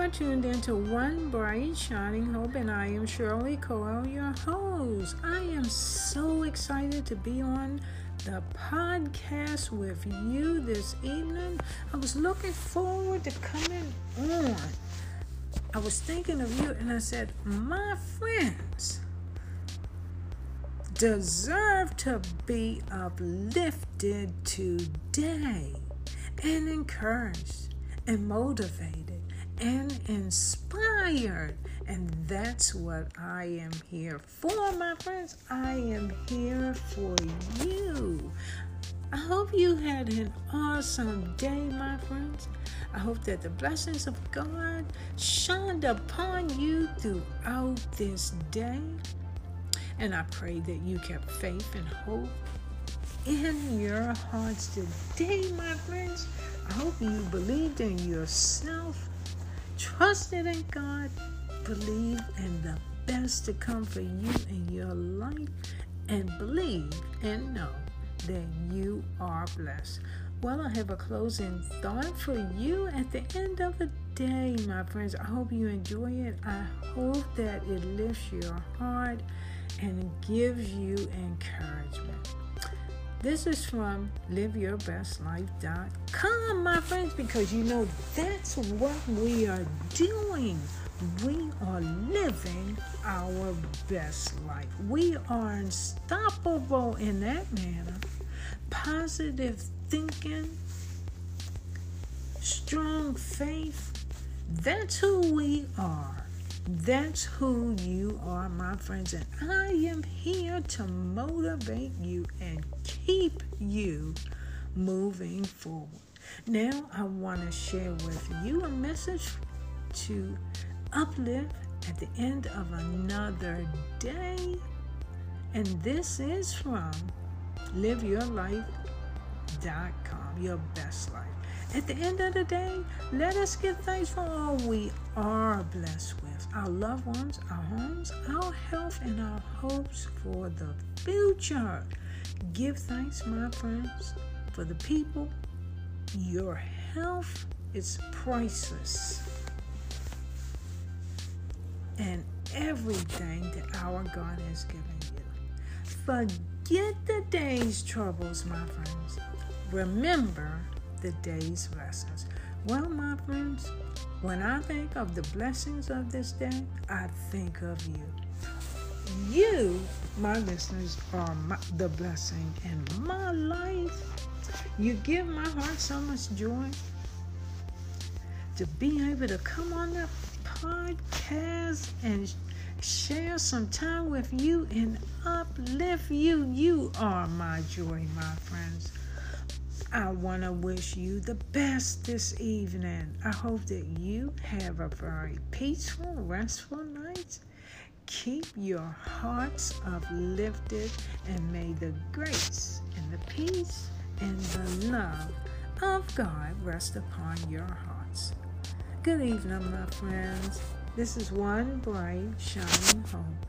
are tuned into One Bright Shining Hope, and I am Shirley Coel, your host. I am so excited to be on the podcast with you this evening. I was looking forward to coming on. I was thinking of you, and I said, My friends deserve to be uplifted today and encouraged and motivated and inspired. And that's what I am here for, my friends. I am here for you. I hope you had an awesome day, my friends. I hope that the blessings of God shined upon you throughout this day. And I pray that you kept faith and hope in your hearts today, my friends. I hope you believed in yourself, trusted in God, believe in the best to come for you in your life, and believe and know that you are blessed. Well, I have a closing thought for you at the end of the day, my friends. I hope you enjoy it. I hope that it lifts your heart and gives you encouragement. This is from liveyourbestlife.com, my friends, because you know that's what we are doing. We are living our best life. We are unstoppable in that manner. Positive thinking, strong faith. That's who we are. That's who you are, my friends, and I am here to motivate you and keep you moving forward. Now, I want to share with you a message to uplift at the end of another day, and this is from liveyourlife.com, your best life. At the end of the day, let us give thanks for all we are blessed with our loved ones, our homes, our health, and our hopes for the future. Give thanks, my friends, for the people. Your health is priceless. And everything that our God has given you. Forget the day's troubles, my friends. Remember the day's blessings. Well, my friends, when I think of the blessings of this day, I think of you. You, my listeners, are my, the blessing in my life. You give my heart so much joy to be able to come on the podcast and share some time with you and uplift you. You are my joy, my friends. I want to wish you the best this evening. I hope that you have a very peaceful, restful night. Keep your hearts uplifted and may the grace and the peace and the love of God rest upon your hearts. Good evening, my friends. This is one bright, shining hope